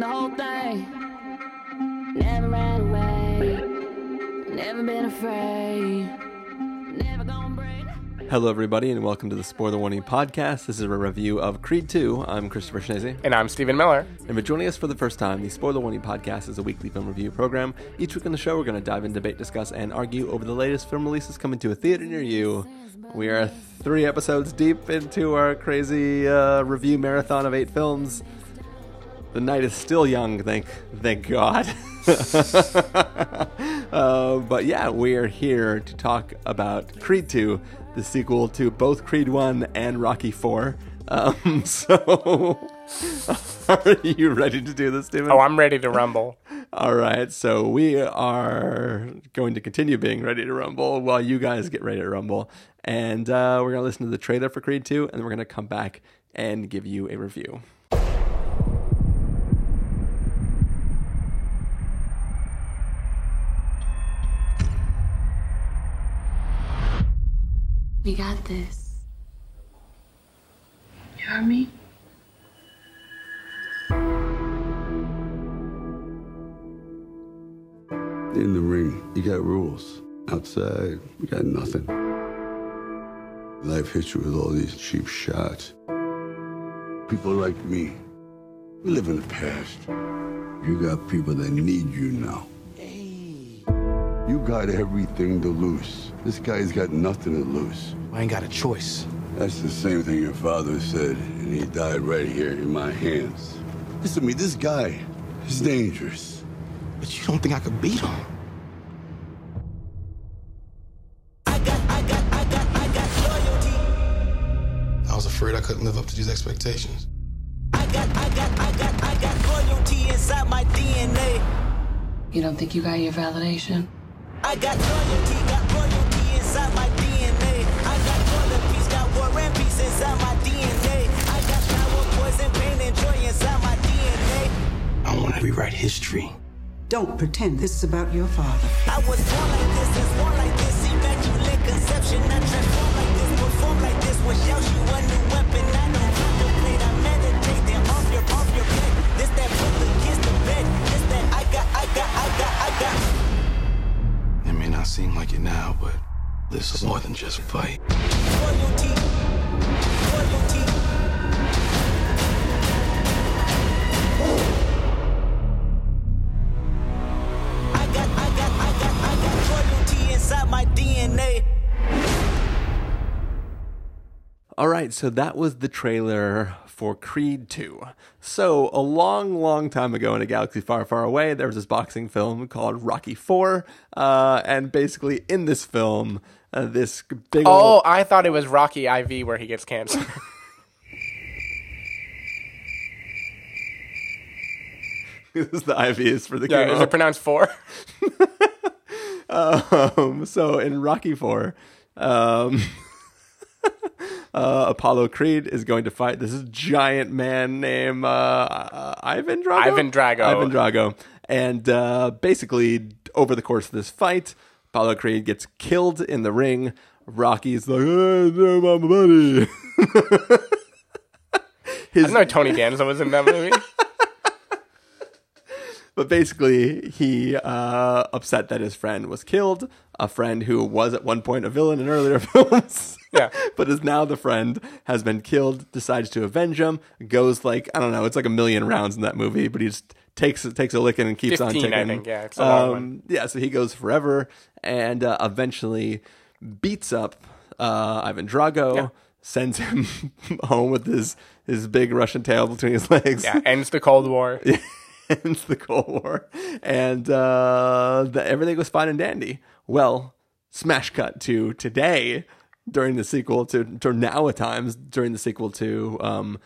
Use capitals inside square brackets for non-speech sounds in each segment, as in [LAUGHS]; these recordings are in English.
the whole thing. Never ran away. Never been afraid. Never gonna break. Hello, everybody, and welcome to the Spoiler Warning Podcast. This is a review of Creed 2. I'm Christopher Schnese. And I'm Stephen Miller. And for joining us for the first time, the Spoiler Warning Podcast is a weekly film review program. Each week on the show, we're going to dive in, debate, discuss, and argue over the latest film releases coming to a theater near you. We are three episodes deep into our crazy uh, review marathon of eight films. The night is still young, thank thank God. [LAUGHS] uh, but yeah, we are here to talk about Creed 2, the sequel to both Creed 1 and Rocky 4. Um, [LAUGHS] so, [LAUGHS] are you ready to do this, Stephen? Oh, I'm ready to rumble. All right, so we are going to continue being ready to rumble while you guys get ready to rumble. And uh, we're going to listen to the trailer for Creed 2, and then we're going to come back and give you a review. We got this. You heard me? In the ring, you got rules. Outside, we got nothing. Life hits you with all these cheap shots. People like me, we live in the past. You got people that need you now. You got everything to lose. This guy's got nothing to lose. I ain't got a choice. That's the same thing your father said, and he died right here in my hands. Listen to me, this guy is dangerous. But you don't think I could beat him? I got, I got, I got, I got loyalty. I was afraid I couldn't live up to these expectations. I got, I got, I got, I got loyalty inside my DNA. You don't think you got your validation? I got loyalty, got loyalty inside my DNA. I got war and peace, got war and peace inside my DNA. I got power, poison, pain, and joy inside my DNA. I want to rewrite history. Don't pretend this is about your father. I was born like this, is born like this. Immaculate conception, I transform like this, perform like this. Wish out you a new weapon. I don't contemplate, I meditate. Then off your, off your plate. Now, but this is more than just a fight. Loyalty, loyalty. I got, I got, I got, I got loyalty inside my DNA. All right, so that was the trailer for Creed 2. So, a long, long time ago in a galaxy far, far away, there was this boxing film called Rocky 4. Uh, and basically, in this film, uh, this big Oh, old. I thought it was Rocky IV where he gets cancer. [LAUGHS] [LAUGHS] this is the IV is for the yeah, chemo. is it pronounced four? [LAUGHS] Um, so in Rocky Four, um, uh, Apollo Creed is going to fight this giant man named uh, uh, Ivan Drago. Ivan Drago. Ivan Drago, and uh, basically over the course of this fight, Apollo Creed gets killed in the ring. Rocky's like, "Hey, no, my buddy." [LAUGHS] I didn't know Tony Danza was in that movie. But basically, he uh, upset that his friend was killed. A friend who was at one point a villain in earlier [LAUGHS] films. Yeah. [LAUGHS] but is now the friend, has been killed, decides to avenge him, goes like, I don't know, it's like a million rounds in that movie, but he just takes takes a licking and keeps on 15, ticking. I think, yeah, it's a long um. Yeah, so he goes forever and uh, eventually beats up uh, Ivan Drago, Yeah. sends him [LAUGHS] home with his, his big Russian tail between his legs Yeah, ends the Cold War. Ends the Cold War, and uh, the, everything was fine and dandy. Well, smash cut to today during the sequel to, to now at times during the sequel to um,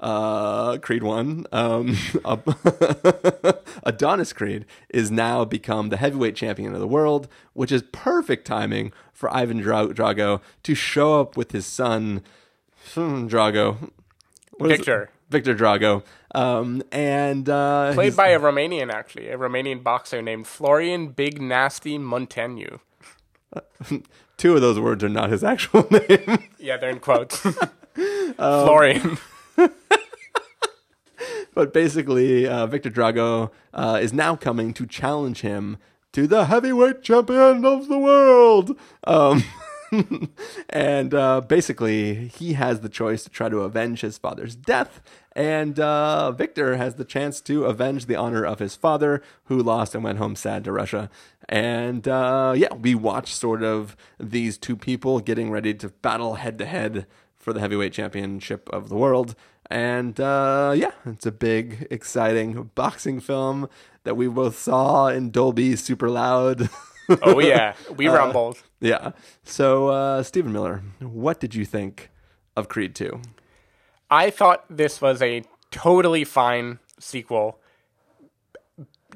uh, Creed One. Um, [LAUGHS] [LAUGHS] Adonis Creed is now become the heavyweight champion of the world, which is perfect timing for Ivan Dra- Drago to show up with his son hmm, Drago. Viktor. Viktor Drago, um, and uh, Played by a Romanian, actually, a Romanian boxer named Florian Big Nasty Munteanu. [LAUGHS] two of those words are not his actual [LAUGHS] name. Yeah, they're in quotes. [LAUGHS] Um, Florian. but basically, uh, Viktor Drago uh, is now coming to challenge him to the heavyweight champion of the world. Um, [LAUGHS] and uh, basically, he has the choice to try to avenge his father's death. And uh, Viktor has the chance to avenge the honor of his father, who lost and went home sad to Russia. And uh, yeah, we watch sort of these two people getting ready to battle head to head for the heavyweight championship of the world. And uh, yeah, it's a big, exciting boxing film that we both saw in Dolby super loud. [LAUGHS] [LAUGHS] Oh yeah, we Uh, rumbled. yeah. So, uh, Stephen Miller, what did you think of Creed 2? I thought this was a totally fine sequel.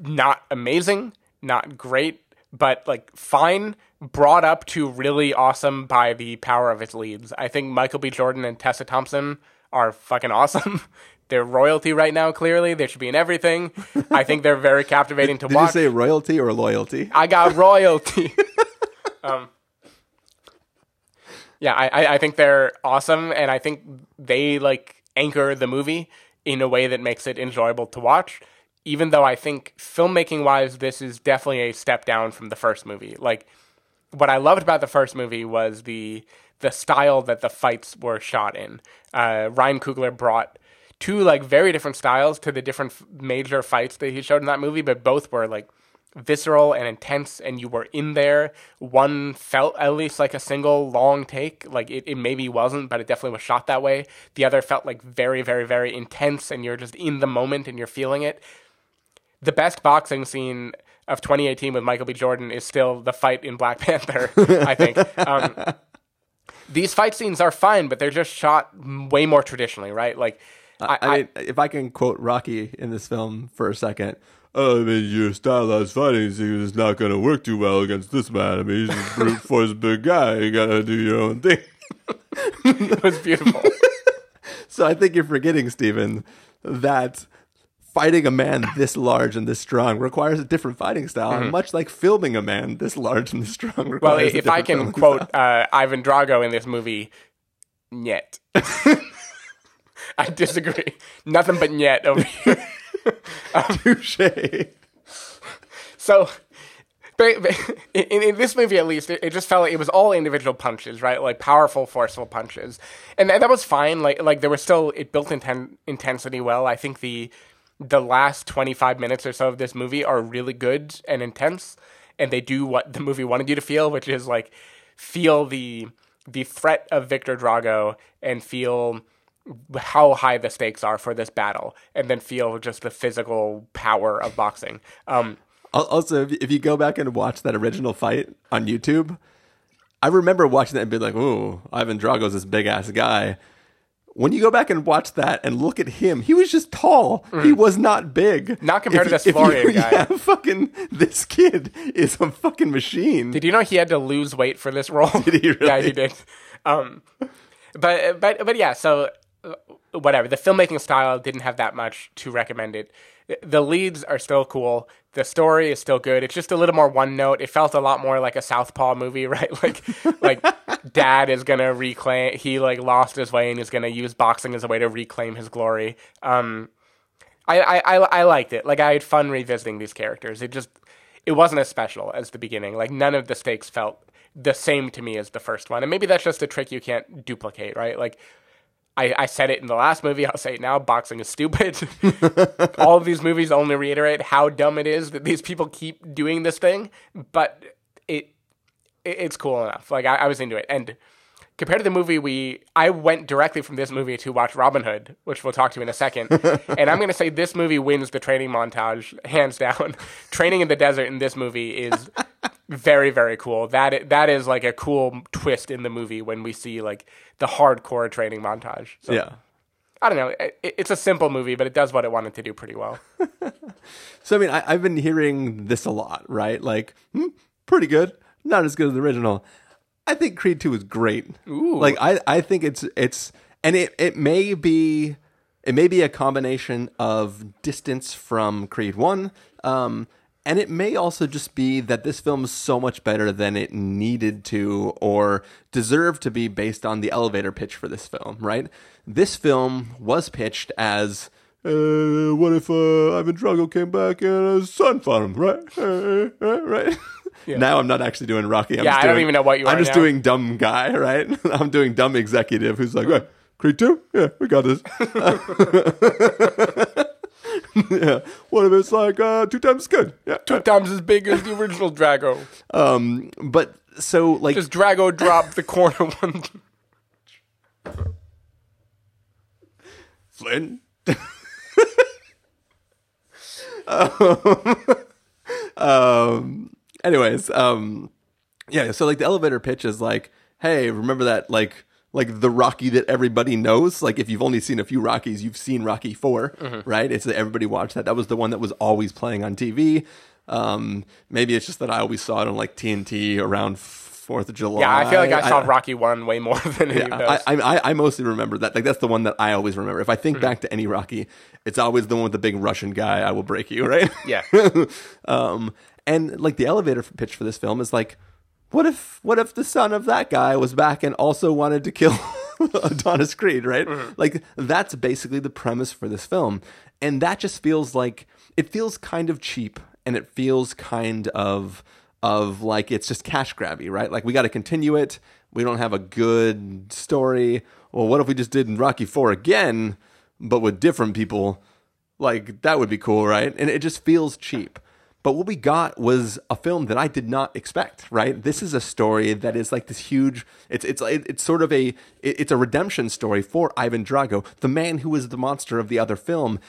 Not amazing, not great, but like fine, brought up to really awesome by the power of its leads. I think Michael B. Jordan and Tessa Thompson are fucking awesome. [LAUGHS] They're royalty right now, clearly. They should be in everything. I think they're very [LAUGHS] captivating to watch. Did watch. you say royalty or loyalty? I got royalty. [LAUGHS] um, yeah, I, I, I think they're awesome, and I think they like anchor the movie in a way that makes it enjoyable to watch. Even though I think filmmaking wise, this is definitely a step down from the first movie. Like, what I loved about the first movie was the the style that the fights were shot in. Uh, Ryan Coogler brought two like very different styles to the different f- major fights that he showed in that movie, but both were like visceral and intense, and you were in there. One felt at least like a single long take, like it, it maybe wasn't, but it definitely was shot that way. The other felt like very, very, very intense, and you're just in the moment and you're feeling it the best boxing scene of 2018 with Michael B. Jordan is still the fight in Black [LAUGHS] Panther. I think um, these fight scenes are fine, but they're just shot way more traditionally, right? Like, I, I, mean, if I can quote Rocky in this film for a second. Oh, I mean, your stylized fighting scene is not going to work too well against this man. I mean, he's a brute [LAUGHS] force big guy. You got to do your own thing. [LAUGHS] it was beautiful. [LAUGHS] So I think you're forgetting, Stephen, that fighting a man this large and this strong requires a different fighting style, much like filming a man this large and this strong requires Mm-hmm. well, if I can quote uh, Ivan Drago in this movie, "Nyet." [LAUGHS] I disagree. Nothing but "nyet" over [LAUGHS] here. style. [LAUGHS] Touche. So, ba- in, in this movie, at least, it, it just felt like it was all individual punches, right? Like powerful, forceful punches, and that, that was fine. Like, like there was still it built inten- intensity well. I think the the last twenty five minutes or so of this movie are really good and intense, and they do what the movie wanted you to feel, which is like feel the the threat of Viktor Drago and feel how high the stakes are for this battle, and then feel just the physical power of boxing. Um, Also, if if you go back and watch that original fight on YouTube, I remember watching that and being like, "Ooh, Ivan Drago's this big ass guy." When you go back and watch that and look at him, he was just tall. He was not big. Mm. Not compared If to this Florian guy. Yeah, fucking this kid is a fucking machine. Did you know he had to lose weight for this role? [LAUGHS] Did he yeah, he did. Um, but but but yeah. So uh, whatever. The filmmaking style didn't have that much to recommend it. The leads are still cool. The story is still good. It's just a little more one note. It felt a lot more like a Southpaw movie, [LAUGHS] right? Like like [LAUGHS] dad is gonna reclaim. He like lost his way and is gonna use boxing as a way to reclaim his glory. Um, I, I, I, I liked it. Like I had fun revisiting these characters. It just it wasn't as special as the beginning. Like none of the stakes felt the same to me as the first one. And maybe that's just a trick you can't duplicate, right? Like I, I said it in the last movie, I'll say it now, boxing is stupid. [LAUGHS] All of these movies only reiterate how dumb it is that these people keep doing this thing, but it, it it's cool enough. Like I, I was into it. And compared to the movie we I went directly from this movie to watch Robin Hood, which we'll talk to in a second. [LAUGHS] and I'm gonna say this movie wins the training montage hands down. [LAUGHS] training in the desert in this movie is very very cool. That that is like a cool twist in the movie when we see like the hardcore training montage. So, yeah. I don't know. It, it's a simple movie, but it does what it wanted to do pretty well. [LAUGHS] So I mean, I, I've been hearing this a lot, right? Like, hmm, pretty good, not as good as the original. I think Creed Two is great. Ooh. Like I, I think it's it's, and it it may be, it may be a combination of distance from Creed One, um, and it may also just be that this film is so much better than it needed to or deserved to be based on the elevator pitch for this film. Right? This film was pitched as uh, what if uh, Ivan Drago came back and his son fought him, right? Uh, [LAUGHS] uh, right. Now I'm not actually doing Rocky. I'm Yeah, just I don't doing- even know what you I'm just now. doing dumb guy, [LAUGHS] right? I'm doing dumb executive who's like, right, Creed two, yeah, we got this. [LAUGHS] [LAUGHS] yeah. What if it's like uh, two times as good? Yeah. Two times as big as the original Drago. Um, but so like Does Drago drop the corner [LAUGHS] one? Flynn. [LAUGHS] um, um, anyways, um, yeah. So like the elevator pitch is like, hey, remember that like like the Rocky that everybody knows. Like if you've only seen a few Rockies, you've seen Rocky 4 right? It's that everybody watched that. That was the one that was always playing on TV. Um, maybe it's just that I always saw it on like TNT around Fourth of July. Yeah, I feel like I saw Rocky one way more [LAUGHS] than any of those. I, I, I mostly remember that. Like that's the one that I always remember. If I think back to any Rocky, it's always the one with the big Russian guy. I will break you, [LAUGHS] right? Yeah. [LAUGHS] um, and like the elevator pitch for this film is like, what if what if the son of that guy was back and also wanted to kill [LAUGHS] Adonis Creed, right? Mm-hmm. Like that's basically the premise for this film, and that just feels like it feels kind of cheap, and it feels kind of of like it's just cash grabby, right? Like we got to continue it. We don't have a good story. Well, what if we just did Rocky Four again, but with different people? Like that would be cool, right? And it just feels cheap. But what we got was a film that I did not expect, right? This is a story that is like this huge it's it's it's sort of a it's a redemption story for Ivan Drago, the man who was the monster of the other film.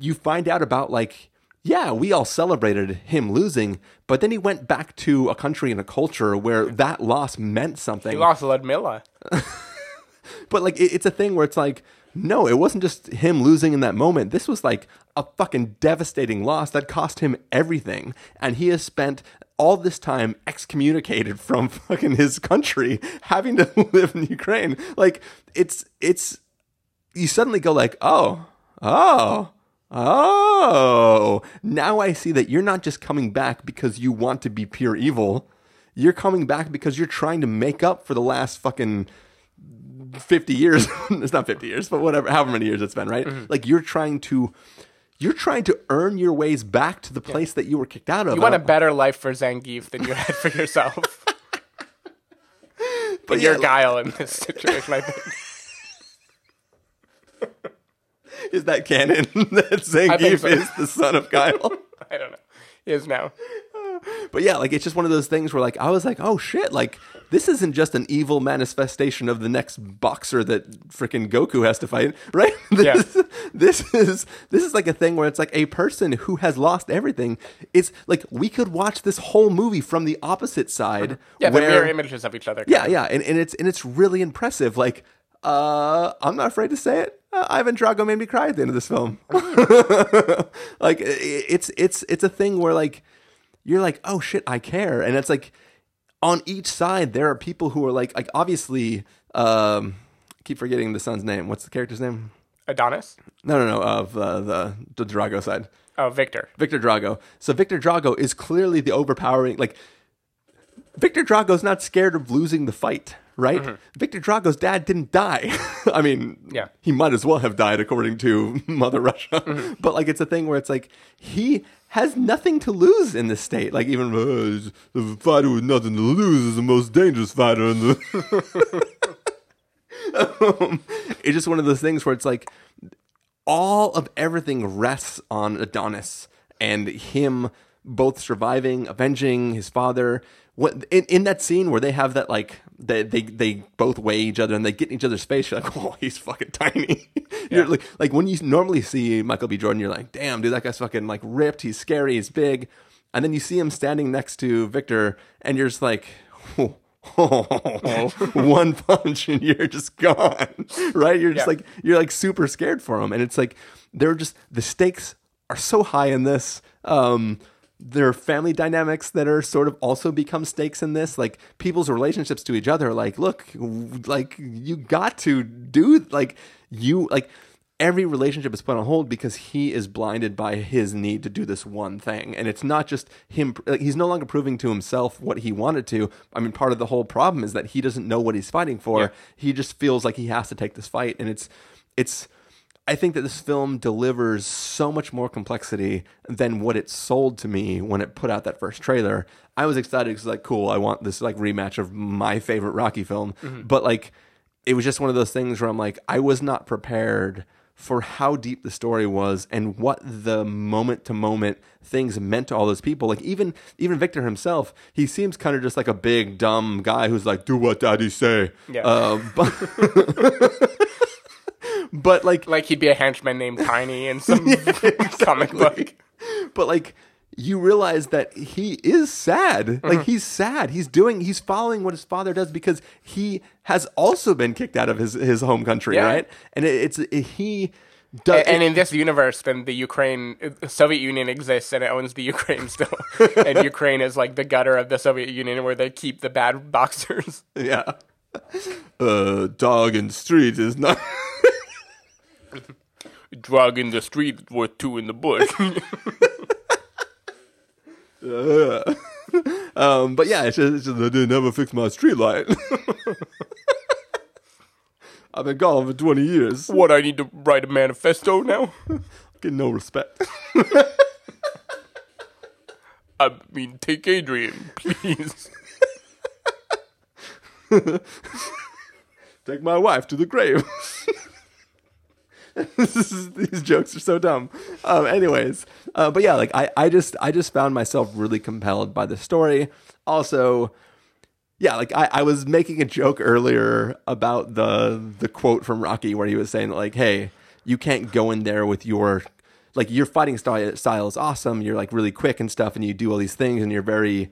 You find out about like yeah, we all celebrated him losing, but then he went back to a country and a culture where that loss meant something he lost Ludmilla. [LAUGHS] but like it, it's a thing where it's like no it wasn't just him losing in that moment. This was like a fucking devastating loss that cost him everything. And he has spent all this time excommunicated [LAUGHS] from fucking his country having to [LAUGHS] live in ukraine. Like it's it's you suddenly go like oh oh oh. Now i see that you're not just coming back because you want to be pure evil. You're coming back because you're trying to make up for the last fucking 50 years [LAUGHS] it's not 50 years but whatever however many years it's been right Mm-hmm. like you're trying to you're trying to earn your ways back to the place that you were kicked out of You want a Uh, better life for Zangief than you had for yourself. [LAUGHS] but yeah, you're Guile in this situation, I think. [LAUGHS] is that canon that Zangief so. is the son of Kyle I don't know. He is now. But yeah like it's just one of those things where like I was like oh shit like this isn't just an evil manifestation of the next boxer that freaking Goku has to fight [LAUGHS] right [LAUGHS] this, Yeah. this is this is like a thing where it's like a person who has lost everything it's like we could watch this whole movie from the opposite side Yeah, the where mirror images of each other. Yeah, yeah, and, and it's and it's really impressive. Like, uh, I'm not afraid to say it. Uh, Ivan Drago made me cry at the end of this film. [LAUGHS] like, i- it's it's it's a thing where like you're like, oh shit, I care, and it's like on each side there are people who are like like obviously. Um, I keep forgetting the son's name. What's the character's name? Adonis? No, no, no. Of uh, the the Drago side. Oh, Viktor. Viktor Drago. So Viktor Drago is clearly the overpowering. Like Viktor Drago's not scared of losing the fight, right? Viktor Drago's dad didn't die. [LAUGHS] I mean, Yeah. he might as well have died according to [LAUGHS] Mother Russia. But like, it's a thing where it's like he has nothing to lose in this state. Like even uh, the fighter with nothing to lose is the most dangerous fighter in the. [LAUGHS] um, it's just one of those things where it's like all of everything rests on Adonis and him both surviving, avenging his father. What in, in that scene where they have that like they, they they both weigh each other and they get in each other's face, you're like, [LAUGHS] oh, he's fucking tiny. [LAUGHS] you're like like when you normally see Michael B. Jordan, you're like, damn, dude, that guy's fucking like ripped. He's scary. He's big. And then you see him standing next to Viktor, and you're just like. [LAUGHS] one punch and you're just gone right you're just Yeah. like you're like super scared for him and it's like they're just the stakes are so high in this um there are family dynamics that are sort of also become stakes in this. Like people's relationships to each other like look like you got to do like you like every relationship is put on hold because he is blinded by his need to do this one thing. And it's not just him like, he's no longer proving to himself what he wanted to. I mean part of the whole problem is that he doesn't know what he's fighting for. Yeah. he just feels like he has to take this fight. And it's it's I think that this film delivers so much more complexity than what it sold to me when it put out that first trailer. I was excited because like, cool, I want this like rematch of my favorite Rocky film. But like, it was just one of those things where I'm like, I was not prepared for how deep the story was and what the moment to moment things meant to all those people. Like even even Viktor himself, he seems kind of just like a big dumb guy who's like, do what daddy say. Yeah. Uh, but [LAUGHS] [LAUGHS] but like Like he'd be a henchman named Tiny in some [LAUGHS] [LAUGHS] comic book. but like you realize that he is sad. Mm-hmm. Like he's sad. He's doing he's following what his father does because he has also been kicked out of his his home country, Yeah. right? And it, it's it, he does And in this universe, then the Ukraine, Soviet Union exists and it owns the Ukraine still. [LAUGHS] and Ukraine is like the gutter of the Soviet Union where they keep the bad boxers. yeah. Uh dog in the street is not Drug in the street worth two in the bush. [LAUGHS] um but yeah, it's just, it's just I didn't ever fix my street light. [LAUGHS] I've been gone for 20 years. what, I need to write a manifesto now? [LAUGHS] Get no respect. I mean, take Adrian, please. Take my wife to the grave. This [LAUGHS] is, these jokes are so dumb. Um, anyways, uh, but yeah, like I, I just, I just found myself really compelled by the story. Also, yeah, like I, I was making a joke earlier about the the quote from Rocky where he was saying like, "Hey, you can't go in there with your like your fighting style style is awesome. You're like really quick and stuff, and you do all these things, and you're very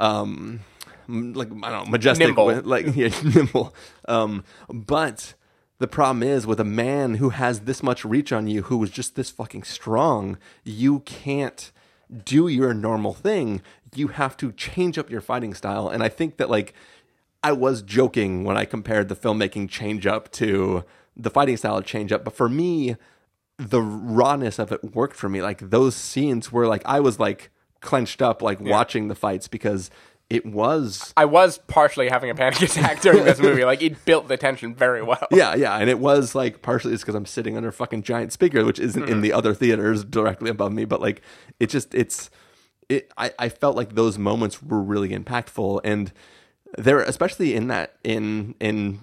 um like I don't know majestic, Nimble. like [LAUGHS] yeah, nimble. Um, but the problem is with a man who has this much reach on you, who is just this fucking strong, you can't do your normal thing. You have to change up your fighting style. And I think that like I was joking when I compared the filmmaking change up to the fighting style change up, but for me, the rawness of it worked for me. Like those scenes were like I was like clenched up, like watching the fights because it was I was partially having a panic [LAUGHS] attack during this movie. Like, it built the tension very well. yeah, yeah, and it was like partially it's because I'm sitting under a fucking giant speaker, which isn't in mm-hmm. the other theaters directly above me, but like it just it's it. I I felt like those moments were really impactful, and there, especially in that in in.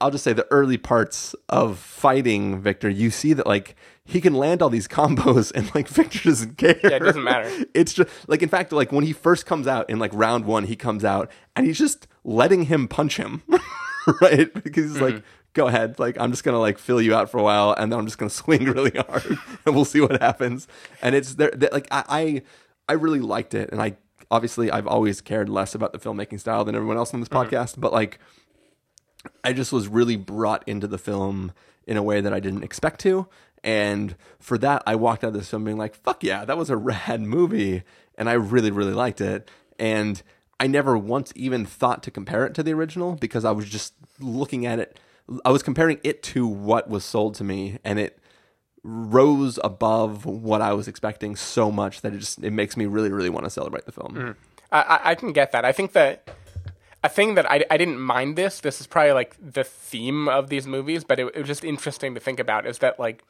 I'll just say the early parts of fighting Viktor, you see that like he can land all these [LAUGHS] combos and like Viktor doesn't care. Yeah, it doesn't matter. [LAUGHS] It's just like in fact, like when he first comes out in like round one, he comes out and he's just letting him punch him, [LAUGHS] right? Because he's like, mm-hmm. "Go ahead, like I'm just gonna like fill you out for a while, and then I'm just gonna swing really hard, and we'll see what happens." And it's there, that, like I, I, I really liked it, and I obviously I've always cared less about the filmmaking style than everyone else on this mm-hmm. podcast, but like I just was really brought into the film in a way that I didn't expect to. And for that, I walked out of this film being like, fuck yeah, that was a [LAUGHS] rad movie. And I really, really liked it. And I never once even thought to compare it to the original because I was just looking at it. I was comparing it to what was sold to me. And it rose above what I was expecting so much that it just, it makes me really, really want to celebrate the film. Mm. I, I, I can get that. I think that a thing that I, I didn't mind this. This is probably like the theme of these movies, but it, it was just interesting to think about. Is that like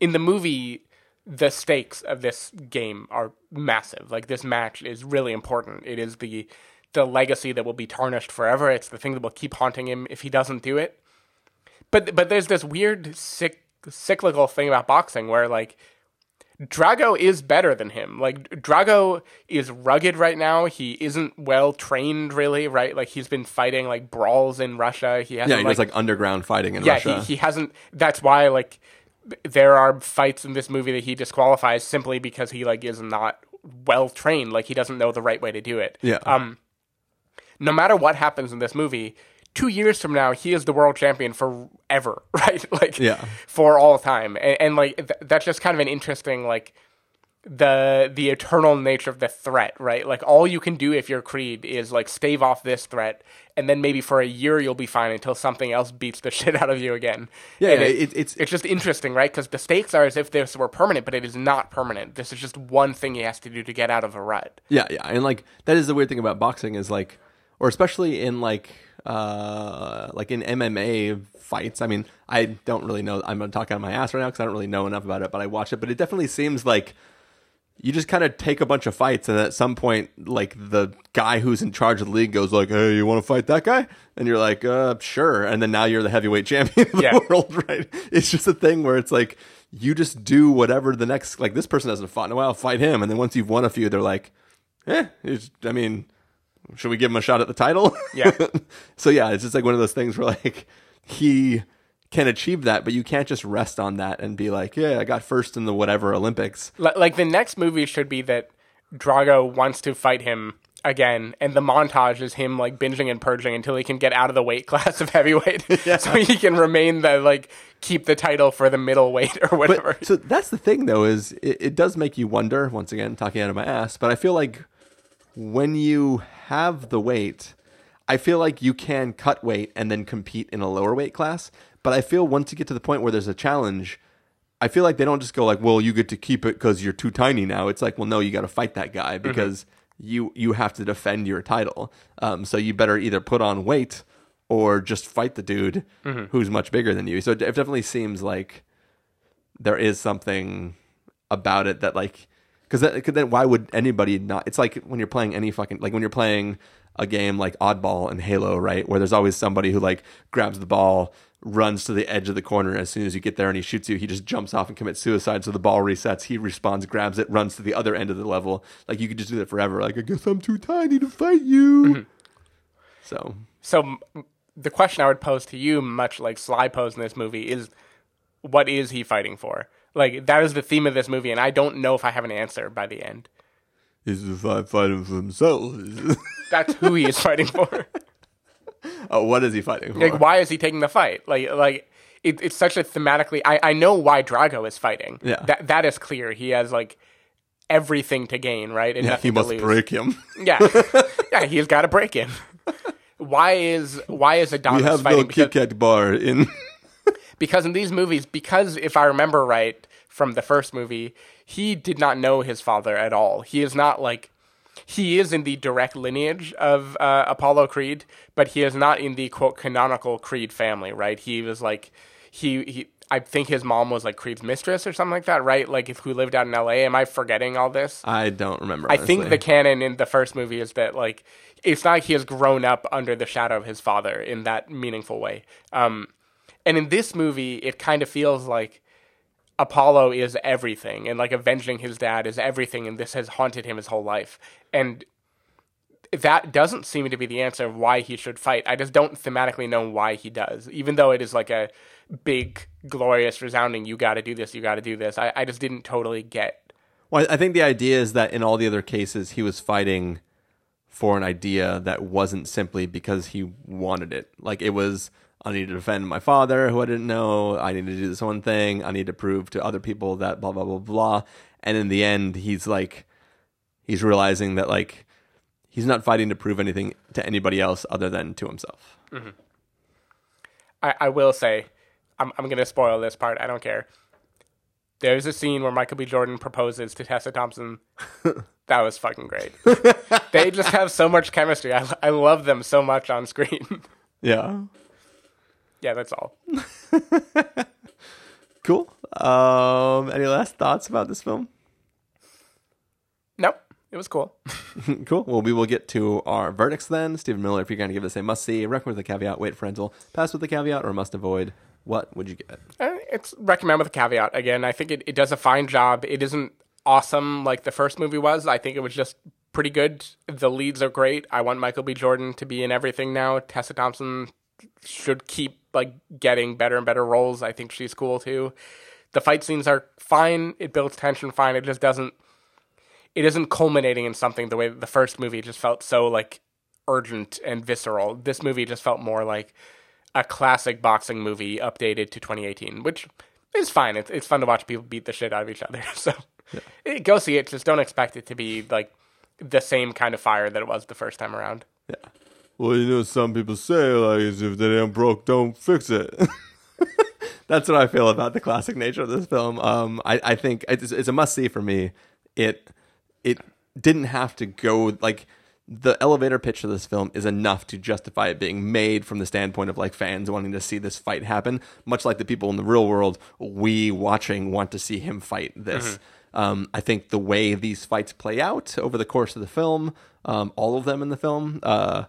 in the movie, the stakes of this game are massive. Like this match is really important. It is the the legacy that will be tarnished forever. It's the thing that will keep haunting him if he doesn't do it. But but there's this weird cyc- cyclical thing about boxing where like Drago is better than him. Like Drago is rugged right now. He isn't well trained really, right? Like he's been fighting like brawls in Russia. He hasn't Yeah, he does like underground fighting in yeah, Russia. he, he hasn't. That's why like there are fights in this movie that he disqualifies simply because he like is not well trained. Like he doesn't know the right way to do it. Yeah. Um. No matter what happens in this movie, two years from now he is the world champion forever, [LAUGHS] right? Like Yeah. for all time, and, and like th- that's just kind of an interesting like the the eternal nature of the threat, right? Like all you can do if you're Creed is like stave off this threat, and then maybe for a year you'll be fine until something else beats the [LAUGHS] shit out of you again. Yeah, it- it- it's- it's just interesting, right? Because the stakes are as if this were permanent, but it is not permanent. This is just one thing he has to do to get out of a rut. Yeah, yeah, and like that is the weird thing about boxing is like or especially in like uh like in MMA fights. I mean, I don't really know. I'm gonna talk out of my ass right now because I don't really know enough about it. But I watch it, but it definitely seems like you just kind of take a bunch of fights, and at some point, like the guy who's in charge of the league goes like, "Hey, you want to fight that guy?" And you're like, "Uh, sure." And then now you're the heavyweight champion of the Yeah. [LAUGHS] world, right? It's just a thing where it's like you just do whatever the next like this person hasn't fought in a while, fight him, and then once you've won a few, they're like, "Eh, I mean." Should we give him a shot at the title? Yeah. [LAUGHS] so yeah, it's just like one of those things where like he can achieve that, but you can't just rest on that and be like, yeah, I got first in the whatever Olympics. Li- like the next movie should be that Drago wants to fight him again, and the montage is him like binging and purging until he can get out of the weight [LAUGHS] class of heavyweight, [LAUGHS] so he can remain the like keep the title for the middleweight or whatever. But so that's the thing though is it, it does make you wonder once again talking out of my ass, but I feel like when you have the weight, I feel like you can cut weight and then compete in a lower weight class. But I feel once you get to the point where there's a challenge, I feel like they don't just go like, "Well, you get to keep it because you're too tiny now." It's like, "Well, no, you got to fight that guy because you you have to defend your title. Um, so you better either put on weight or just fight the dude who's much bigger than you." So it definitely seems like there is something about it that like because then why would anybody not it's like when you're playing any fucking like when you're playing a game like oddball and halo right? Where there's always somebody who like grabs the ball runs to the edge of the corner as soon as you get there and he shoots you he just jumps off and commits suicide. So the ball resets he responds grabs it runs to the other end of the level. Like you could just do that forever. Like i guess i'm too tiny to fight you. Mm-hmm. So. So the question I would pose to you, much like Sly posed in this movie, is what is he fighting for? Like that is the theme of this movie, and I don't know if I have an answer by the end. he's fighting for himself [LAUGHS] That's who he is fighting for. [LAUGHS] oh what is he fighting for Like, why is he taking the fight? Like, like it, it's such a thematically. I, I know why Drago is fighting. Yeah. that that is clear. He has like everything to gain, right? And yeah, he must break him [LAUGHS] Yeah, yeah, he's got to break him. Why is why is we Adonis have fighting? no because, Kit Kat bar in because in these movies, because if I remember right from the first movie, he did not know his father at all. He is not like he is in the direct lineage of uh, Apollo Creed, but he is not in the quote canonical Creed family, right? He was like he he. I think his mom was like Creed's mistress or something like that, right? Like if who lived out in L.A. Am I forgetting all this? I don't remember. I think the canon in the first movie is that like it's not like he has grown up under the shadow of his father in that meaningful way. Um, and in this movie, it kind of feels like Apollo is everything, and like avenging his dad is everything, and this has haunted him his whole life. And that doesn't seem to be the answer of why he should fight. I just don't thematically know why he does, even though it is like a big, glorious, resounding "you got to do this, you got to do this." I, I just didn't totally get. Well, I think the idea is that in all the other cases, he was fighting for an idea that wasn't simply because he wanted it. Like it was, I need to defend my father, who I didn't know. I need to do this one thing. I need to prove to other people that blah blah blah blah. And in the end, he's like, he's realizing that like he's not fighting to prove anything to anybody else other than to himself. Mm-hmm. I, I will say, I'm, I'm going to spoil this part. I don't care. There's a scene where Michael B. Jordan proposes to Tessa Thompson. [LAUGHS] that was fucking great. they just have so much chemistry. I, I love them so much on screen. [LAUGHS] Yeah. yeah, that's all. [LAUGHS] Cool. Um, any last thoughts about this film? Nope, it was cool. Cool. Well, we will get to our verdicts then. Stephen Miller, if you're going to give this a must see, recommend with a caveat, wait for rental, pass with a caveat, or must avoid, what would you get? Uh, It's recommend with a caveat. Again, I think it, it does a fine job. It isn't awesome like the first movie was. I think it was just pretty good. The leads are great. I want Michael B. Jordan to be in everything now. Tessa Thompson should keep like getting better and better roles. I think she's cool too. The fight scenes are fine. It builds tension fine. It just doesn't. It isn't culminating in something the way the first movie just felt so like urgent and visceral. This movie just felt more like a classic boxing movie updated to 2018, which is fine. It's it's fun to watch people beat the shit out of each other. [LAUGHS] So eh, go see it. Just don't expect it to be like the same kind of fire that it was the first time around. Yeah. Well, you know, some people say, like, if they ain't broke, don't fix it. [LAUGHS] That's what I feel about the classic nature of this film. Um, I, I think it's, it's a must see for me. It it didn't have to go like the elevator pitch of this film is enough to justify it being made from the standpoint of like fans wanting to see this fight happen, much like the people in the real world, we watching want to see him fight this. Um, I think the way these fights play out over the course of the film, um, all of them in the film, uh,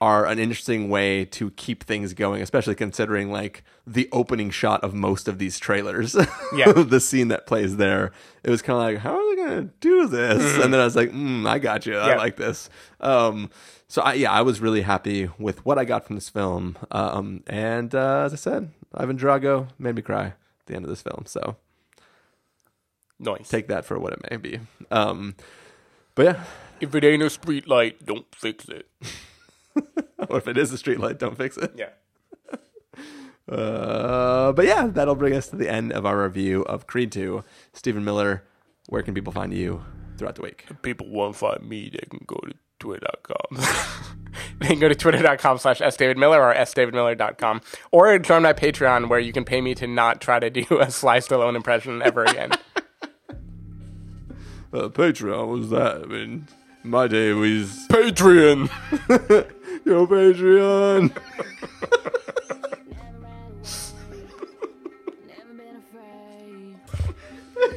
are an interesting way to keep things going, especially considering like the opening shot of most of these trailers. Yeah. [LAUGHS] the scene that plays there. It was kind of like, how are they going to do this? And then I was like, mm, I got you. I. Like this. Um, so I, yeah, I was really happy with what I got from this film. Um, and uh, as I said, Ivan Drago made me cry at the end of this film. So Nice. take that for what it may be. Um, but yeah, if it ain't a street light, don't fix it. [LAUGHS] [LAUGHS] or if it is a street light, don't fix it. Yeah. [LAUGHS] Uh, but yeah, that'll bring us to the end of our review of Creed 2. Stephen Miller, where can people find you throughout the week? people won't find me, they can go to twitter.com. [LAUGHS] they can go to twitter.com slash sdavidmiller or sdavidmiller.com or join my Patreon where you can pay me to not try to do a Sly Stallone impression ever again. Uh, Patreon, what was that? I mean, my day was Patreon! Your Patreon.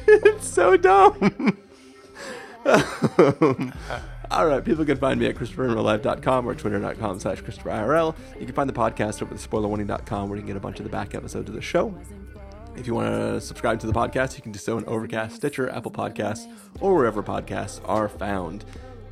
It's so dumb. [LAUGHS] All right, people can find me at ChristopherInRealLife.com or Twitter.com slash ChristopherIRL. You can find the podcast over at SpoilerWarning.com where you can get a bunch of the back episodes of the show. If you want to subscribe to the podcast, you can do so in Overcast, Stitcher, Apple Podcasts, or wherever podcasts are found.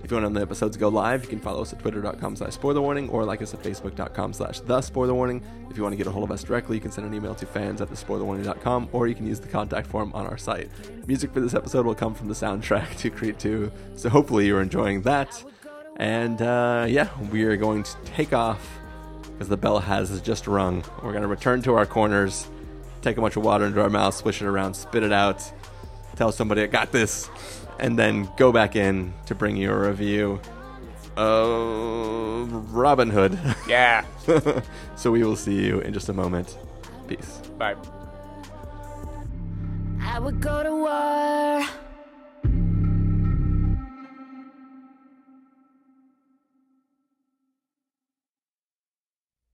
If you want to know the episodes go live, you can follow us at twitter.com slash spoiler warning or like us at facebook.com slash the spoiler warning. If you want to get a hold of us directly, you can send an email to fans at the thespoilerwarning.com or you can use the contact form on our site. Music for this episode will come from the soundtrack to Creed 2, so hopefully you're enjoying that. And uh, yeah, we are going to take off because the bell has just rung. We're going to return to our corners, take a bunch of water into our mouths, swish it around, spit it out, tell somebody I got this, and then go back in to bring you a review of Robin Hood. [LAUGHS] Yeah. so we will see you in just a moment. Peace. Bye. I would go to war